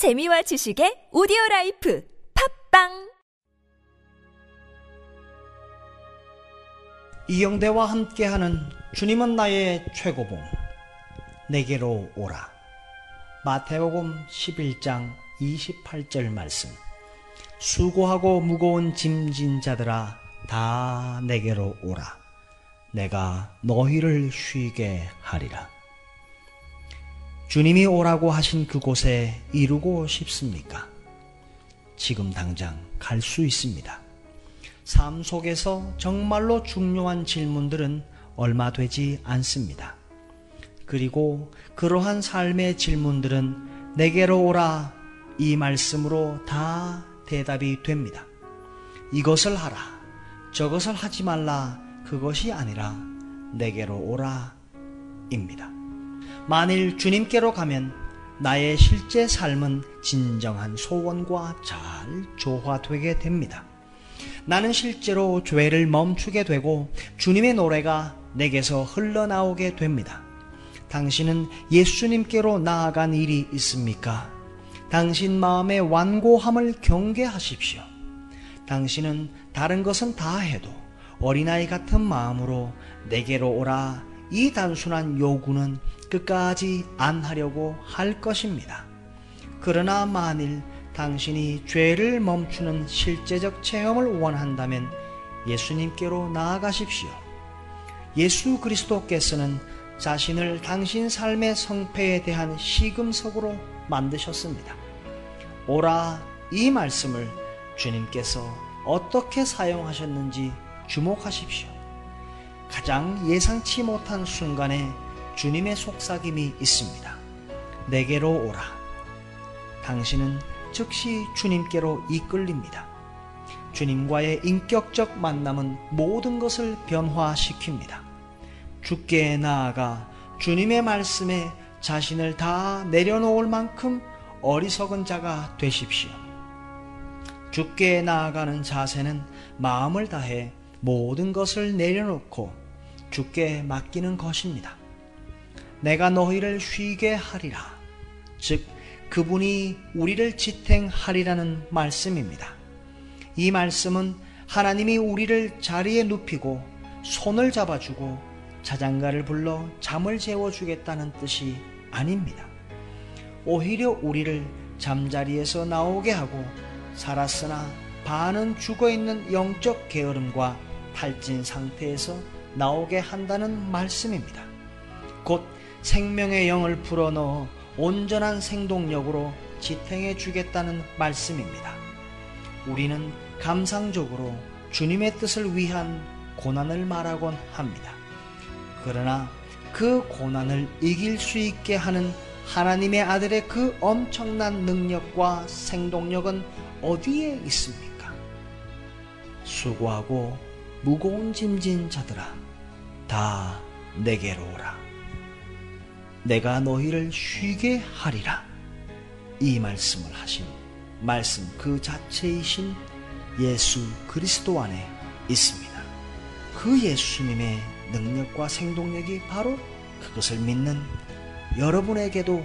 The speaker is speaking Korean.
재미와 지식의 오디오 라이프 팟빵! 이영대와 함께하는 주님은 나의 최고봉 내게로 오라. 마태복음 11장 28절 말씀. 수고하고 무거운 짐진 자들아 다 내게로 오라. 내가 너희를 쉬게 하리라 주님이 오라고 하신 그곳에 이루고 싶습니까? 지금 당장 갈 수 있습니다. 삶 속에서 정말로 중요한 질문들은 얼마 되지 않습니다. 그리고 그러한 삶의 질문들은 내게로 오라 이 말씀으로 다 대답이 됩니다. 이것을 하라, 저것을 하지 말라, 그것이 아니라 내게로 오라 입니다. 만일 주님께로 가면 나의 실제 삶은 진정한 소원과 잘 조화되게 됩니다. 나는 실제로 죄를 멈추게 되고 주님의 노래가 내게서 흘러나오게 됩니다. 당신은 예수님께로 나아간 일이 있습니까? 당신 마음의 완고함을 경계하십시오. 당신은 다른 것은 다 해도 어린아이 같은 마음으로 내게로 오라 이 단순한 요구는 끝까지 안 하려고 할 것입니다. 그러나 만일 당신이 죄를 멈추는 실제적 체험을 원한다면 예수님께로 나아가십시오. 예수 그리스도께서는 자신을 당신 삶의 성패에 대한 시금석으로 만드셨습니다. 오라 이 말씀을 주님께서 어떻게 사용하셨는지 주목하십시오. 가장 예상치 못한 순간에 주님의 속삭임이 있습니다. 내게로 오라. 당신은 즉시 주님께로 이끌립니다. 주님과의 인격적 만남은 모든 것을 변화시킵니다. 주께 나아가 주님의 말씀에 자신을 다 내려놓을 만큼 어리석은 자가 되십시오. 주께 나아가는 자세는 마음을 다해 모든 것을 내려놓고 주께 맡기는 것입니다. 내가 너희를 쉬게 하리라. 즉, 그분이 우리를 지탱하리라는 말씀입니다. 이 말씀은 하나님이 우리를 자리에 눕히고 손을 잡아주고 자장가를 불러 잠을 재워주겠다는 뜻이 아닙니다. 오히려 우리를 잠자리에서 나오게 하고 살았으나 반은 죽어 있는 영적 게으름과 탈진 상태에서 나오게 한다는 말씀입니다. 곧 생명의 영을 불어넣어 온전한 생동력으로 지탱해 주겠다는 말씀입니다. 우리는 감상적으로 주님의 뜻을 위한 고난을 말하곤 합니다. 그러나 그 고난을 이길 수 있게 하는 하나님의 아들의 그 엄청난 능력과 생동력은 어디에 있습니까? 수고하고 무거운 짐진 자들아, 다 내게로 오라. 내가 너희를 쉬게 하리라. 이 말씀을 하신 말씀 그 자체이신 예수 그리스도 안에 있습니다. 그 예수님의 능력과 생동력이 바로 그것을 믿는 여러분에게도